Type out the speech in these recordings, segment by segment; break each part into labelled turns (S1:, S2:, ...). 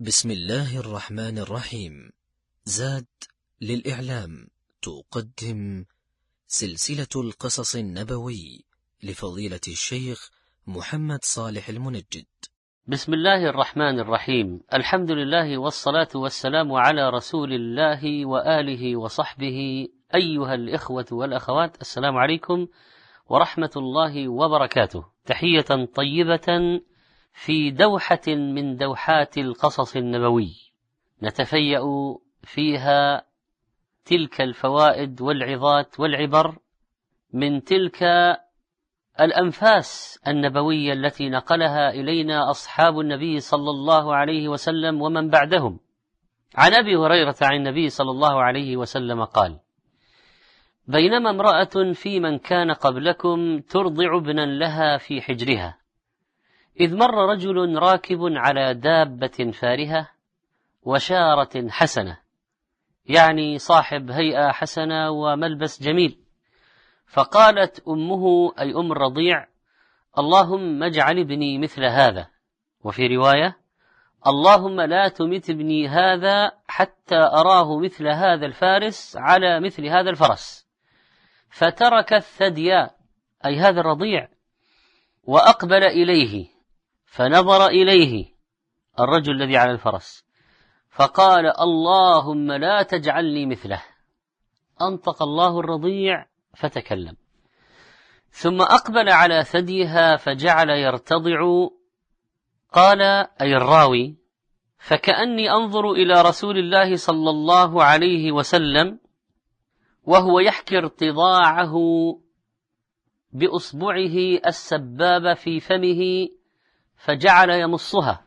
S1: بسم الله الرحمن الرحيم. زاد للإعلام. تقدم سلسلة القصص النبوي لفضيلة الشيخ محمد صالح المنجد.
S2: بسم الله الرحمن الرحيم. الحمد لله والصلاة والسلام على رسول الله وآله وصحبه. أيها الإخوة والأخوات السلام عليكم ورحمة الله وبركاته. تحية طيبة في دوحة من دوحات القصص النبوي. نتفيأ فيها تلك الفوائد والعظات والعبر من تلك الأنفاس النبوية التي نقلها إلينا أصحاب النبي صلى الله عليه وسلم ومن بعدهم. عن أبي هريرة عن النبي صلى الله عليه وسلم قال بينما امرأة في من كان قبلكم ترضع ابنا لها في حجرها إذ مر رجل راكب على دابة فارهة وشارة حسنة يعني صاحب هيئة حسنة وملبس جميل. فقالت أمه أي أم الرضيع اللهم اجعل ابني مثل هذا. وفي رواية اللهم لا تمت ابني هذا حتى أراه مثل هذا الفارس على مثل هذا الفرس. فترك الثدي أي هذا الرضيع وأقبل إليه. فنظر إليه الرجل الذي على الفرس فقال اللهم لا تجعلني مثله. أنطق الله الرضيع فتكلم. ثم أقبل على ثديها فجعل يرتضع قال أي الراوي؟ فكأني أنظر إلى رسول الله صلى الله عليه وسلم وهو يحكي ارتضاعه بأصبعه السبابة في فمه فجعل يمصها.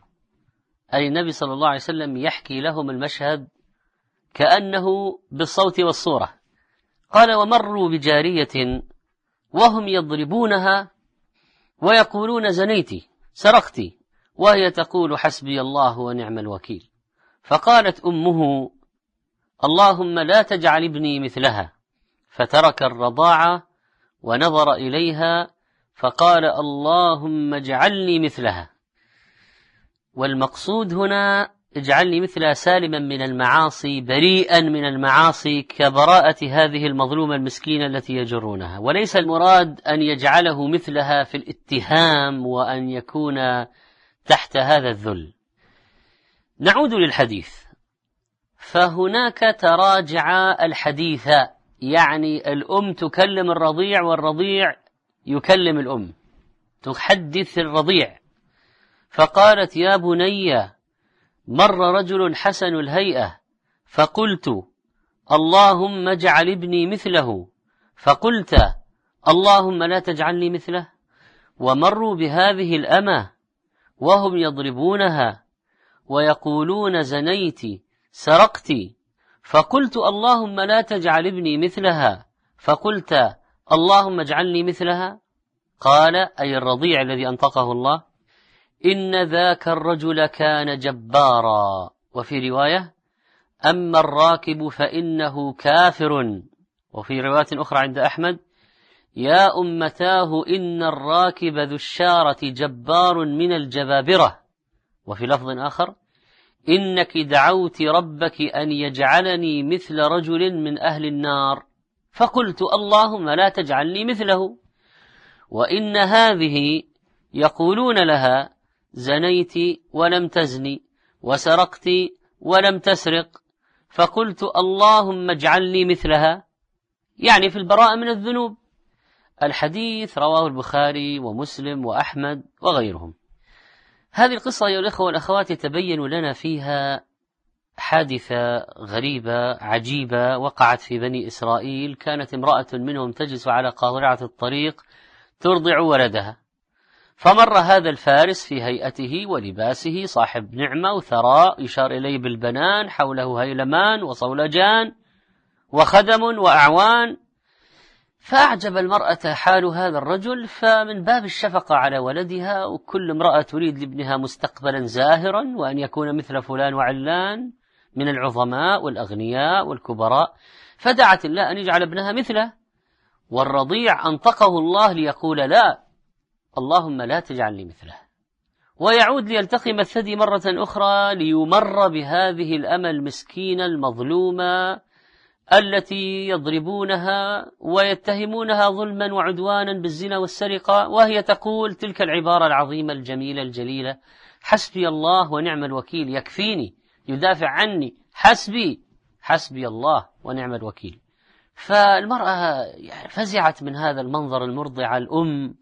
S2: أي النبي صلى الله عليه وسلم يحكي لهم المشهد كأنه بالصوت والصورة. قال ومروا بجارية وهم يضربونها ويقولون زنيتي سرقتي وهي تقول حسبي الله ونعم الوكيل فقالت أمه اللهم لا تجعل ابني مثلها فترك الرضاعة ونظر إليها فقال اللهم اجعلني مثلها. والمقصود هنا اجعلني مثلها سالما من المعاصي بريئا من المعاصي كبراءة هذه المظلومة المسكينة التي يجرونها. وليس المراد أن يجعله مثلها في الاتهام وأن يكون تحت هذا الذل. نعود للحديث. فهناك تراجع الحديث يعني الأم تكلم الرضيع والرضيع يكلم الأم تحدث الرضيع. فقالت يا بني مر رجل حسن الهيئة فقلت اللهم اجعل ابني مثله. فقلت اللهم لا تجعلني مثله. ومروا بهذه الأمة وهم يضربونها ويقولون زنيت سرقت. فقلت اللهم لا تجعل ابني مثلها. فقلت اللهم اجعلني مثلها. قال أي الرضيع الذي أنطقه الله إن ذاك الرجل كان جبارا. وفي رواية أما الراكب فإنه كافر. وفي رواية أخرى عند أحمد يا أمتاه إن الراكب ذو الشارة جبار من الجبابرة. وفي لفظ آخر إنك دعوت ربك أن يجعلني مثل رجل من أهل النار. فقلت اللهم لا تجعلني مثله. وإن هذه يقولون لها زنيت ولم تزني وسرقت ولم تسرق. فقلت اللهم اجعلني مثلها. يعني في البراءة من الذنوب. الحديث رواه البخاري ومسلم وأحمد وغيرهم. هذه القصة أيها الإخوة والأخوات يتبين لنا فيها حادثة غريبة عجيبة وقعت في بني إسرائيل. كانت امرأة منهم تجلس على قاطرة الطريق ترضع ولدها. فمر هذا الفارس في هيئته ولباسه صاحب نعمة وثراء يشار إليه بالبنان حوله هيلمان وصولجان وخدم وأعوان. فأعجب المرأة حال هذا الرجل فمن باب الشفقة على ولدها وكل امرأة تريد لابنها مستقبلا زاهرا وأن يكون مثل فلان وعلان. من العظماء والأغنياء والكبراء فدعت الله أن يجعل ابنها مثله. والرضيع أنطقه الله ليقول لا اللهم لا تجعلني مثله. ويعود ليلتقم الثدي مرة أخرى ليمر بهذه الأمة المسكينة المظلومة التي يضربونها ويتهمونها ظلما وعدوانا بالزنا والسرقة. وهي تقول تلك العبارة العظيمة الجميلة الجليلة حسبي الله ونعم الوكيل يكفيني. يدافع عني حسبي حسبي الله ونعم الوكيل. فالمرأة يعني فزعت من هذا المنظر المرضع الأم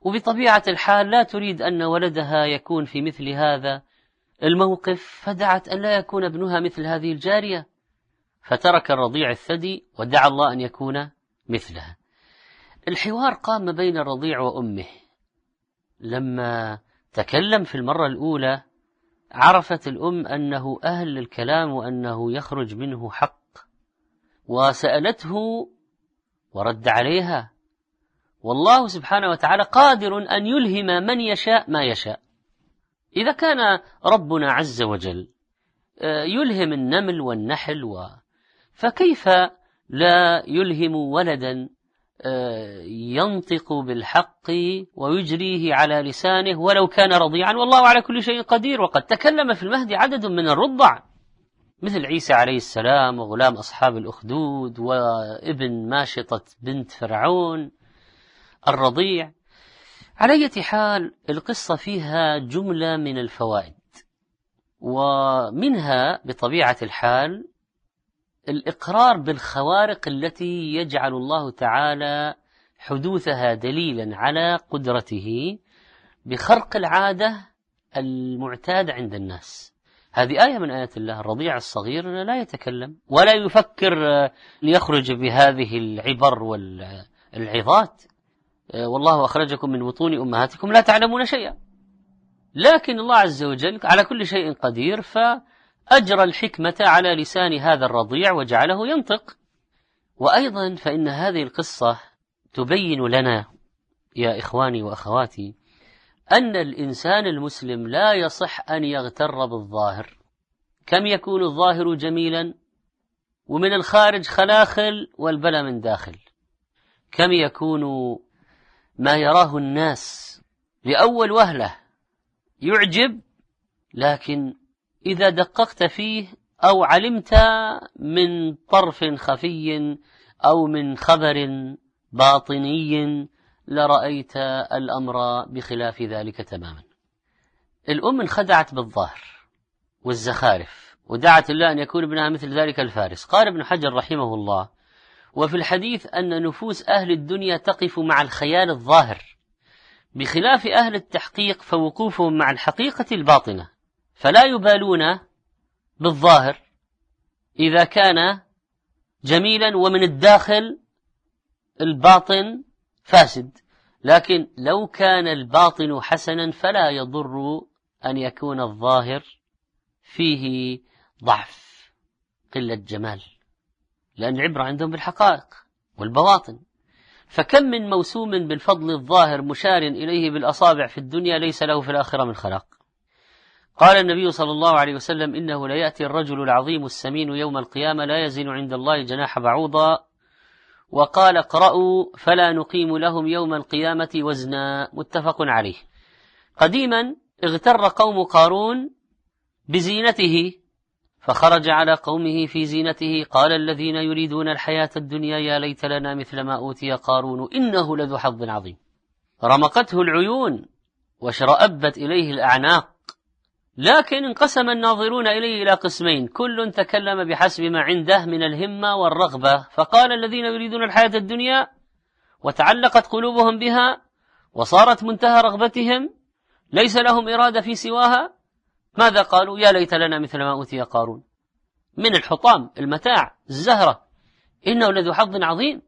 S2: وبطبيعة الحال لا تريد أن ولدها يكون في مثل هذا الموقف فدعت أن لا يكون ابنها مثل هذه الجارية. فترك الرضيع الثدي ودعا الله أن يكون مثلها. الحوار قام بين الرضيع وأمه. لما تكلم في المرة الأولى عرفت الأم أنه أهل للكلام وأنه يخرج منه حق. وسألته ورد عليها والله سبحانه وتعالى قادر أن يلهم من يشاء ما يشاء. إذا كان ربنا عز وجل آه، يلهم النمل والنحل و فكيف لا يلهم ولدا؟ ينطق بالحق ويجريه على لسانه ولو كان رضيعا. والله على كل شيء قدير. وقد تكلم في المهد عدد من الرضع مثل عيسى عليه السلام وغلام أصحاب الأخدود وابن ماشطة بنت فرعون الرضيع. على أي حال القصة فيها جملة من الفوائد ومنها بطبيعة الحال الإقرار بالخوارق التي يجعل الله تعالى حدوثها دليلا على قدرته بخرق العادة المعتادة عند الناس. هذه آية من آيات الله الرضيع الصغير لا يتكلم ولا يفكر ليخرج بهذه العبر والعظات. والله أخرجكم من بطون أمهاتكم لا تعلمون شيئا. لكن الله عز وجل على كل شيء قدير فأجرى الحكمة على لسان هذا الرضيع وجعله ينطق. وأيضا فإن هذه القصة تبين لنا يا إخواني وأخواتي أن الإنسان المسلم لا يصح أن يغتر بالظاهر. كم يكون الظاهر جميلا؟ ومن الخارج خلاخل والبلى من داخل. كم يكون ما يراه الناس لأول وهلة يعجب لكن إذا دققت فيه أو علمت من طرف خفي أو من خبر باطني لرأيت الأمر بخلاف ذلك تماما. الأم انخدعت بالظاهر والزخارف ودعت الله أن يكون ابنها مثل ذلك الفارس. قال ابن حجر رحمه الله وفي الحديث أن نفوس أهل الدنيا تقف مع الخيال الظاهر بخلاف أهل التحقيق فوقوفهم مع الحقيقة الباطنة. فلا يبالون بالظاهر إذا كان جميلا ومن الداخل الباطن فاسد. لكن لو كان الباطن حسنا فلا يضر أن يكون الظاهر فيه ضعف. قلة جمال. لأن العبرة عندهم بالحقائق والبواطن. فكم من موسوم بالفضل الظاهر مشار إليه بالأصابع في الدنيا ليس له في الآخرة من خلاق. قال النبي صلى الله عليه وسلم إنه ليأتي الرجل العظيم السمين يوم القيامة لا يزن عند الله جناح بعوضة. وقال اقرأوا فلا نقيم لهم يوم القيامة وزنا. متفق عليه. قديما اغتر قوم قارون بزينته فخرج على قومه في زينته. قال الذين يريدون الحياة الدنيا يا ليت لنا مثل ما أوتي قارون إنه لذو حظ عظيم. رمقته العيون وشرأبت إليه الأعناق. لكن انقسم الناظرون إليه إلى قسمين. كل تكلم بحسب ما عنده من الهمة والرغبة. فقال الذين يريدون الحياة الدنيا وتعلقت قلوبهم بها وصارت منتهى رغبتهم ليس لهم إرادة في سواها. ماذا قالوا؟ يا ليت لنا مثل ما أوتي قارون. من الحطام المتاع الزهرة. إنه لذو حظ عظيم.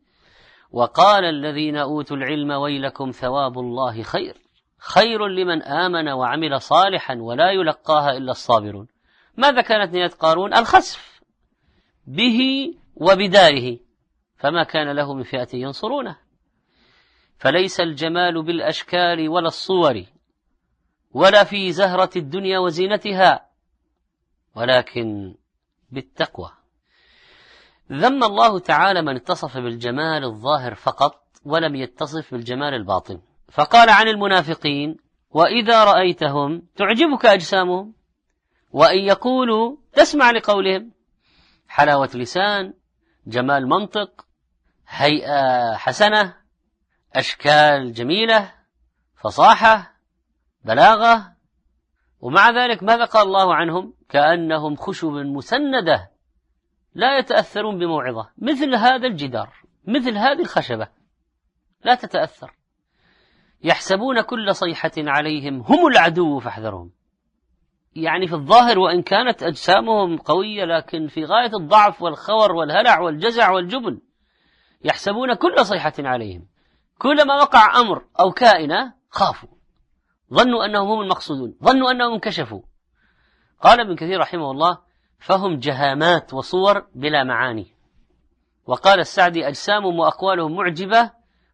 S2: وقال الذين أوتوا العلم ويلكم ثواب الله خير. خير لمن آمن وعمل صالحا ولا يلقاها إلا الصابرون. ماذا كانت نية قارون؟ الخسف به وبداره فما كان له من فئة ينصرونه. فليس الجمال بالأشكال ولا الصور ولا في زهرة الدنيا وزينتها ولكن بالتقوى. ذم الله تعالى من اتصف بالجمال الظاهر فقط ولم يتصف بالجمال الباطن. فقال عن المنافقين وإذا رأيتهم تعجبك أجسامهم؟ وإن يقولوا تسمع لقولهم. حلاوة لسان جمال منطق هيئة حسنة أشكال جميلة فصاحة بلاغة. ومع ذلك ماذا قال الله عنهم؟ كأنهم خشب مسندة لا يتأثرون بموعظة مثل هذا الجدار مثل هذه الخشبة لا تتأثر. يحسبون كل صيحة عليهم هم العدو فاحذرهم. يعني في الظاهر وإن كانت أجسامهم قوية لكن في غاية الضعف والخور والهلع والجزع والجبن يحسبون كل صيحة عليهم. كلما وقع أمر أو كائنة خافوا. ظنوا أنهم هم المقصودون. ظنوا أنهم انكشفوا. قال ابن كثير رحمه الله فهم جهامات وصور بلا معاني وقال السعدي أجسامهم وأقوالهم معجبة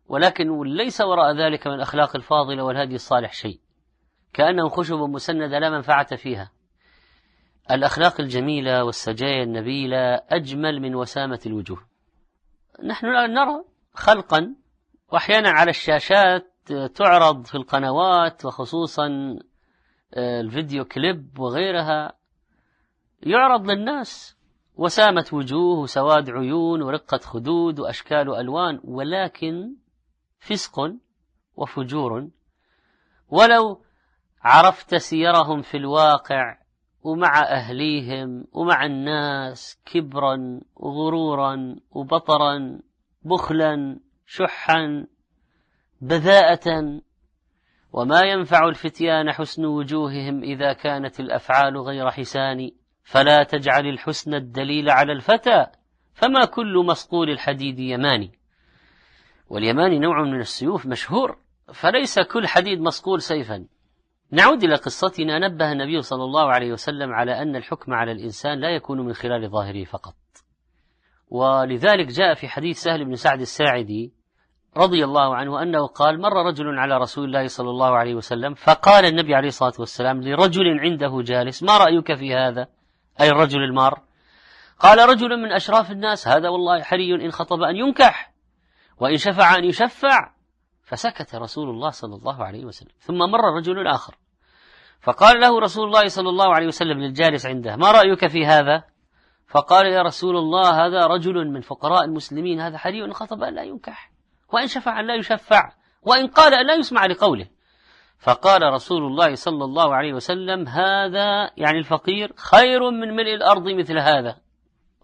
S2: ولكن ليس وراء ذلك من الأخلاق الفاضلة والهدي الصالح شيء. كأنهم خشب مسندة لا منفعة فيها. الأخلاق الجميلة والسجايا النبيلة أجمل من وسامة الوجوه. نحن نرى خلقا وأحيانا على الشاشات تعرض في القنوات وخصوصا آه، الفيديو كليب وغيرها. يعرض للناس وسامة وجوه وسواد عيون ورقة خدود وأشكال ألوان ولكن فسق وفجور. ولو عرفت سيرهم في الواقع ومع أهليهم ومع الناس كبرا وغرورا وبطرا بخلا شحا بذاءة. وما ينفع الفتيان حسن وجوههم إذا كانت الأفعال غير حسان. فلا تجعل الحسن الدليل على الفتى فما كل مصقول الحديد يماني. واليماني نوع من السيوف مشهور فليس كل حديد مصقول سيفا. نعود إلى قصتنا نبه النبي صلى الله عليه وسلم على أن الحكم على الإنسان لا يكون من خلال ظاهره فقط. ولذلك جاء في حديث سهل بن سعد الساعدي رضي الله عنه أنه قال مر رجل على رسول الله صلى الله عليه وسلم فقال النبي عليه الصلاة والسلام لرجل عنده جالس ما رأيك في هذا؟ أي الرجل المار؟ قال رجل من أشراف الناس هذا والله حري إن خطب أن ينكح. وإن شفع أن يشفع فسكت رسول الله صلى الله عليه وسلم. ثم مر رجل آخر. فقال له رسول الله صلى الله عليه وسلم للجالس عنده ما رأيك في هذا؟ فقال يا رسول الله هذا رجل من فقراء المسلمين هذا حري خطب أن لا ينكح وإن شفع أن لا يشفع وإن قال أن لا يسمع لقوله. فقال رسول الله صلى الله عليه وسلم هذا يعني الفقير خير من ملء الأرض مثل هذا.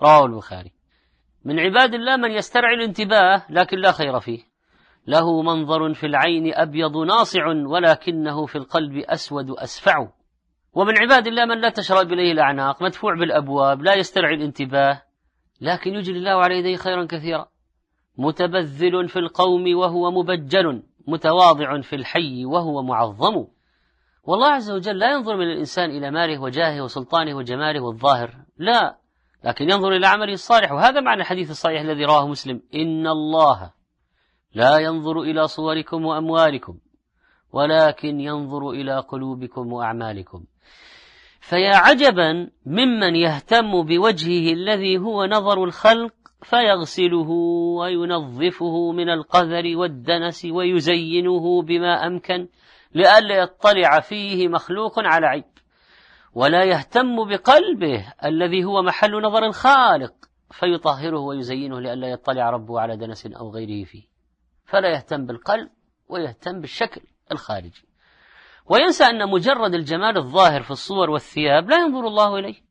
S2: رواه البخاري. من عباد الله من يسترعي الانتباه لكن لا خير فيه. له منظر في العين أبيض ناصع ولكنه في القلب أسود أسفع. ومن عباد الله من لا تشرب إليه الأعناق مدفوع بالأبواب لا يسترعي الانتباه لكن يجري الله على يديه خيرا كثيرا. متبذل في القوم وهو مبجل متواضع في الحي وهو معظم. والله عز وجل لا ينظر من الإنسان إلى ماله وجاهه وسلطانه وجماله والظاهر لا. لكن ينظر إلى عمله الصالح. وهذا معنى الحديث الصحيح الذي رواه مسلم. إن الله لا ينظر إلى صوركم وأموالكم ولكن ينظر إلى قلوبكم وأعمالكم. فيا عجبا ممن يهتم بوجهه الذي هو نظر الخلق فيغسله وينظفه من القذر والدنس ويزينه بما أمكن لئلا يطلع فيه مخلوق على عيب ولا يهتم بقلبه الذي هو محل نظر الخالق فيطهره ويزينه لئلا يطلع ربه على دنس أو غيره فيه. فلا يهتم بالقلب ويهتم بالشكل الخارجي. وينسى أن مجرد الجمال الظاهر في الصور والثياب لا ينظر الله إليه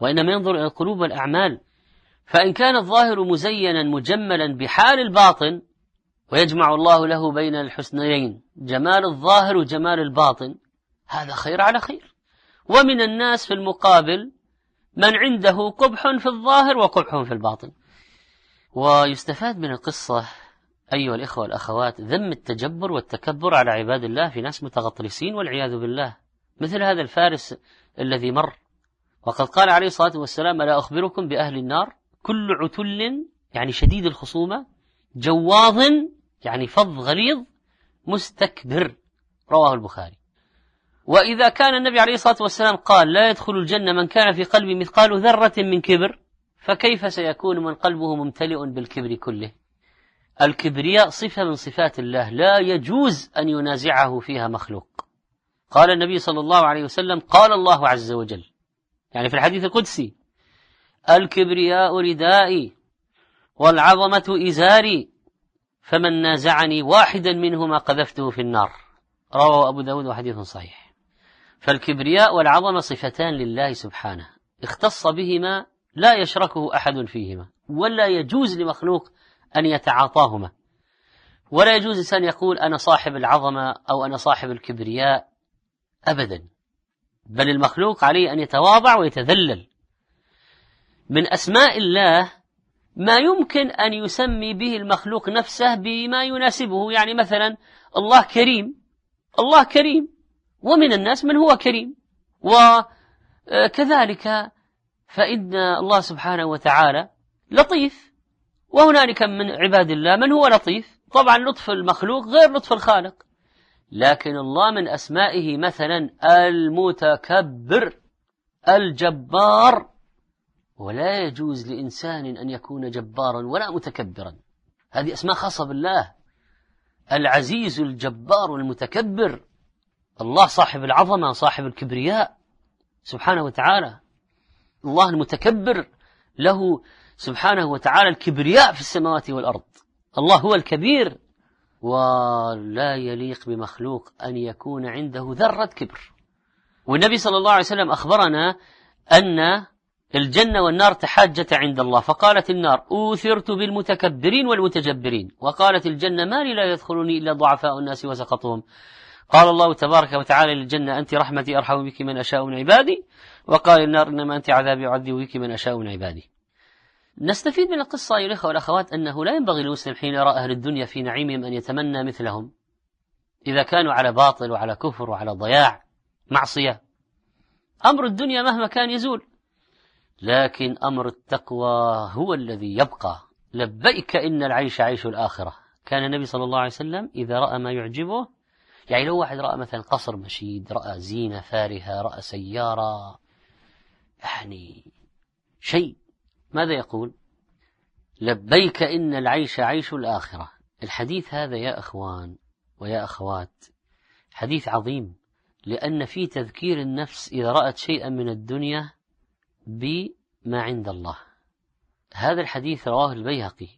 S2: وإنما ينظر إلى القلوب والأعمال فإن كان الظاهر مزينا مجملا بحال الباطن ويجمع الله له بين الحسنيين جمال الظاهر وجمال الباطن هذا خير على خير. ومن الناس في المقابل من عنده قبح في الظاهر وقبح في الباطن. ويستفاد من القصة أيها الإخوة والأخوات ذم التجبر والتكبر على عباد الله في ناس متغطرسين والعياذ بالله. مثل هذا الفارس الذي مر وقد قال عليه الصلاة والسلام ألا أخبركم بأهل النار؟ كل عتل يعني شديد الخصومة جواظ يعني فظ غليظ مستكبر. رواه البخاري. وإذا كان النبي عليه الصلاة والسلام قال لا يدخل الجنة من كان في قلبه مثقال ذرة من كبر فكيف سيكون من قلبه ممتلئ بالكبر كله؟ الكبرياء صفة من صفات الله لا يجوز أن ينازعه فيها مخلوق. قال النبي صلى الله عليه وسلم قال الله عز وجل. يعني في الحديث القدسي الكبرياء ردائي والعظمة إزاري فمن نازعني واحدا منهما قذفته في النار. رواه أبو داود وحديث صحيح. فالكبرياء والعظمة صفتان لله سبحانه. اختص بهما لا يشركه أحد فيهما ولا يجوز لمخلوق أن يتعاطاهما. ولا يجوز إنسان يقول أنا صاحب العظمة أو أنا صاحب الكبرياء أبدا. بل المخلوق عليه أن يتواضع ويتذلل. من أسماء الله ما يمكن أن يسمي به المخلوق نفسه بما يناسبه. يعني مثلا الله كريم الله كريم. ومن الناس من هو كريم. وكذلك فإن الله سبحانه وتعالى لطيف. وهنالك من عباد الله من هو لطيف؟ طبعا لطف المخلوق غير لطف الخالق. لكن الله من أسمائه مثلا المتكبر الجبار. ولا يجوز لإنسان أن يكون جبارا ولا متكبرا. هذه أسماء خاصة بالله. العزيز الجبار المتكبر. الله صاحب العظمة صاحب الكبرياء سبحانه وتعالى. الله المتكبر له سبحانه وتعالى الكبرياء في السماوات والأرض. الله هو الكبير. ولا يليق بمخلوق أن يكون عنده ذرة كبر. والنبي صلى الله عليه وسلم أخبرنا أن الجنة والنار تحاجتا عند الله. فقالت النار أوثرت بالمتكبرين والمتجبرين. وقالت الجنة ما لي لا يدخلني إلا ضعفاء الناس وسقطهم قال الله تبارك وتعالى للجنة أنت رحمتي أرحم بك من أشاء من عبادي. وقال النار إنما أنت عذابي أعذب بك من أشاء من عبادي. نستفيد من القصة أيها الأخوة والأخوات أنه لا ينبغي للمسلم حين يرى أهل الدنيا في نعيمهم أن يتمنى مثلهم. إذا كانوا على باطل وعلى كفر وعلى ضياع معصية أمر الدنيا مهما كان يزول. لكن أمر التقوى هو الذي يبقى. لبيك إن العيش عيش الآخرة. كان النبي صلى الله عليه وسلم إذا رأى ما يعجبه يعني لو واحد رأى مثلا قصر مشيد رأى زينة فارهة رأى سيارة يعني شيء ماذا يقول؟ لبيك إن العيش عيش الآخرة. الحديث هذا يا أخوان ويا أخوات حديث عظيم لأن في تذكير النفس إذا رأت شيئا من الدنيا بما عند الله. هذا الحديث رواه البيهقي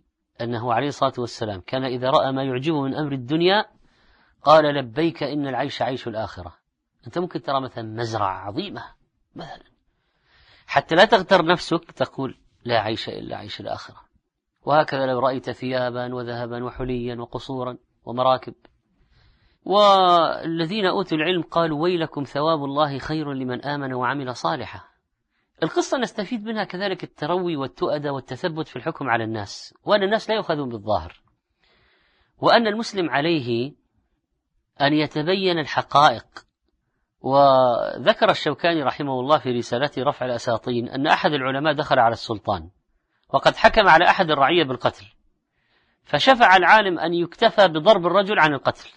S2: أنه عليه الصلاة والسلام كان إذا رأى ما يعجبه من أمر الدنيا قال لبيك إن العيش عيش الآخرة. أنت ممكن ترى مثلا مزرعة عظيمة مثلا. حتى لا تغتر نفسك تقول لا عيش إلا عيش الآخرة. وهكذا لو رأيت ثيابا وذهبا وحليا وقصورا ومراكب. والذين أوتوا العلم قالوا ويلكم ثواب الله خير لمن آمن وعمل صالحا. القصة نستفيد منها كذلك التروي والتؤدة والتثبت في الحكم على الناس وأن الناس لا يؤخذون بالظاهر. وأن المسلم عليه أن يتبين الحقائق. وذكر الشوكاني رحمه الله في رسالته رفع الأساطين أن أحد العلماء دخل على السلطان وقد حكم على أحد الرعية بالقتل. فشفع العالم أن يكتفى بضرب الرجل عن القتل.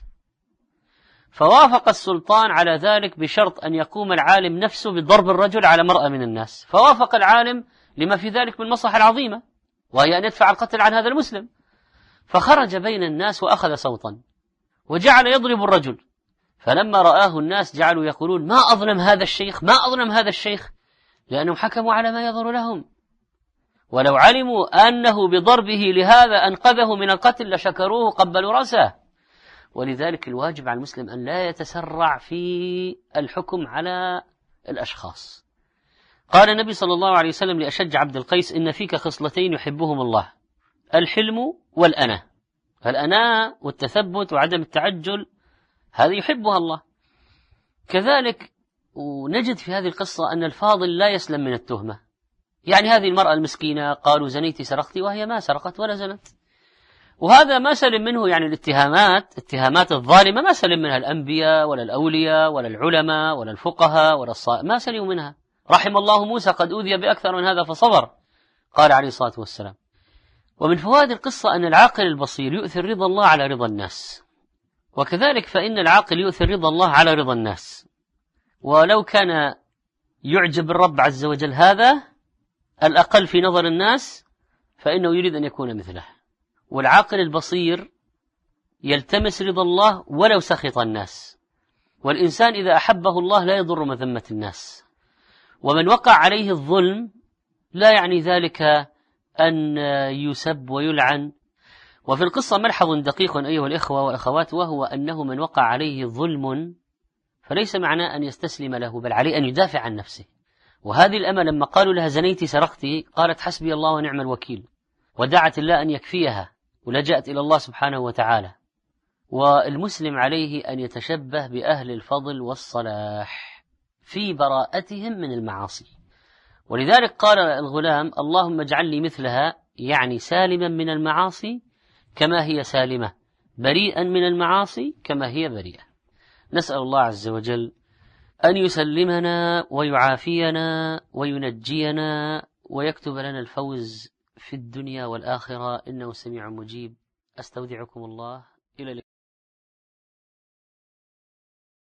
S2: فوافق السلطان على ذلك بشرط أن يقوم العالم نفسه بضرب الرجل على مرأة من الناس. فوافق العالم لما في ذلك من مصلحة العظيمة وهي أن يدفع القتل عن هذا المسلم. فخرج بين الناس وأخذ صوتا. وجعل يضرب الرجل. فلما رآه الناس جعلوا يقولون ما أظلم هذا الشيخ ما أظلم هذا الشيخ؟ لأنهم حكموا على ما يظهر لهم. ولو علموا أنه بضربه لهذا أنقذه من القتل لشكروه قبلوا رأسه. ولذلك الواجب على المسلم أن لا يتسرع في الحكم على الأشخاص. قال النبي صلى الله عليه وسلم لأشج عبد القيس إن فيك خصلتين يحبهم الله الحلم والأنا. فالأناء والتثبت وعدم التعجل هذه يحبها الله. كذلك ونجد في هذه القصة أن الفاضل لا يسلم من التهمة. يعني هذه المرأة المسكينة قالوا زنيت سرقتي وهي ما سرقت ولا زنت. وهذا ما سلم منه يعني الاتهامات اتهامات الظالمة ما سلم منها الأنبياء ولا الأولياء ولا العلماء ولا الفقهاء ولا الصائم ما سلموا منها. رحم الله موسى قد أوذي بأكثر من هذا فصبر. قال عليه الصلاة والسلام. ومن فوائد القصة أن العاقل البصير يؤثر رضا الله على رضا الناس. وكذلك فإن العاقل يؤثر رضا الله على رضا الناس. ولو كان يعجب الرب عز وجل هذا الأقل في نظر الناس فإنه يريد أن يكون مثله. والعاقل البصير يلتمس رضا الله ولو سخط الناس. والإنسان إذا أحبه الله لا يضر مذمة الناس. ومن وقع عليه الظلم لا يعني ذلك أن يسب ويلعن. وفي القصة ملحظ دقيق أيها الإخوة والأخوات وهو أنه من وقع عليه ظلم فليس معناه أن يستسلم له بل عليه أن يدافع عن نفسه. وهذه الأمة لما قالوا لها زنيتي سرقتي قالت حسبي الله ونعم الوكيل. ودعت الله أن يكفيها ولجأت إلى الله سبحانه وتعالى. والمسلم عليه أن يتشبه بأهل الفضل والصلاح في براءتهم من المعاصي. ولذلك قال الغلام اللهم اجعل لي مثلها يعني سالما من المعاصي كما هي سالمة بريئا من المعاصي كما هي بريئة. نسأل الله عز وجل أن يسلمنا ويعافينا وينجينا ويكتب لنا الفوز في الدنيا والآخرة. إنه سميع مجيب. أستودعكم الله إلى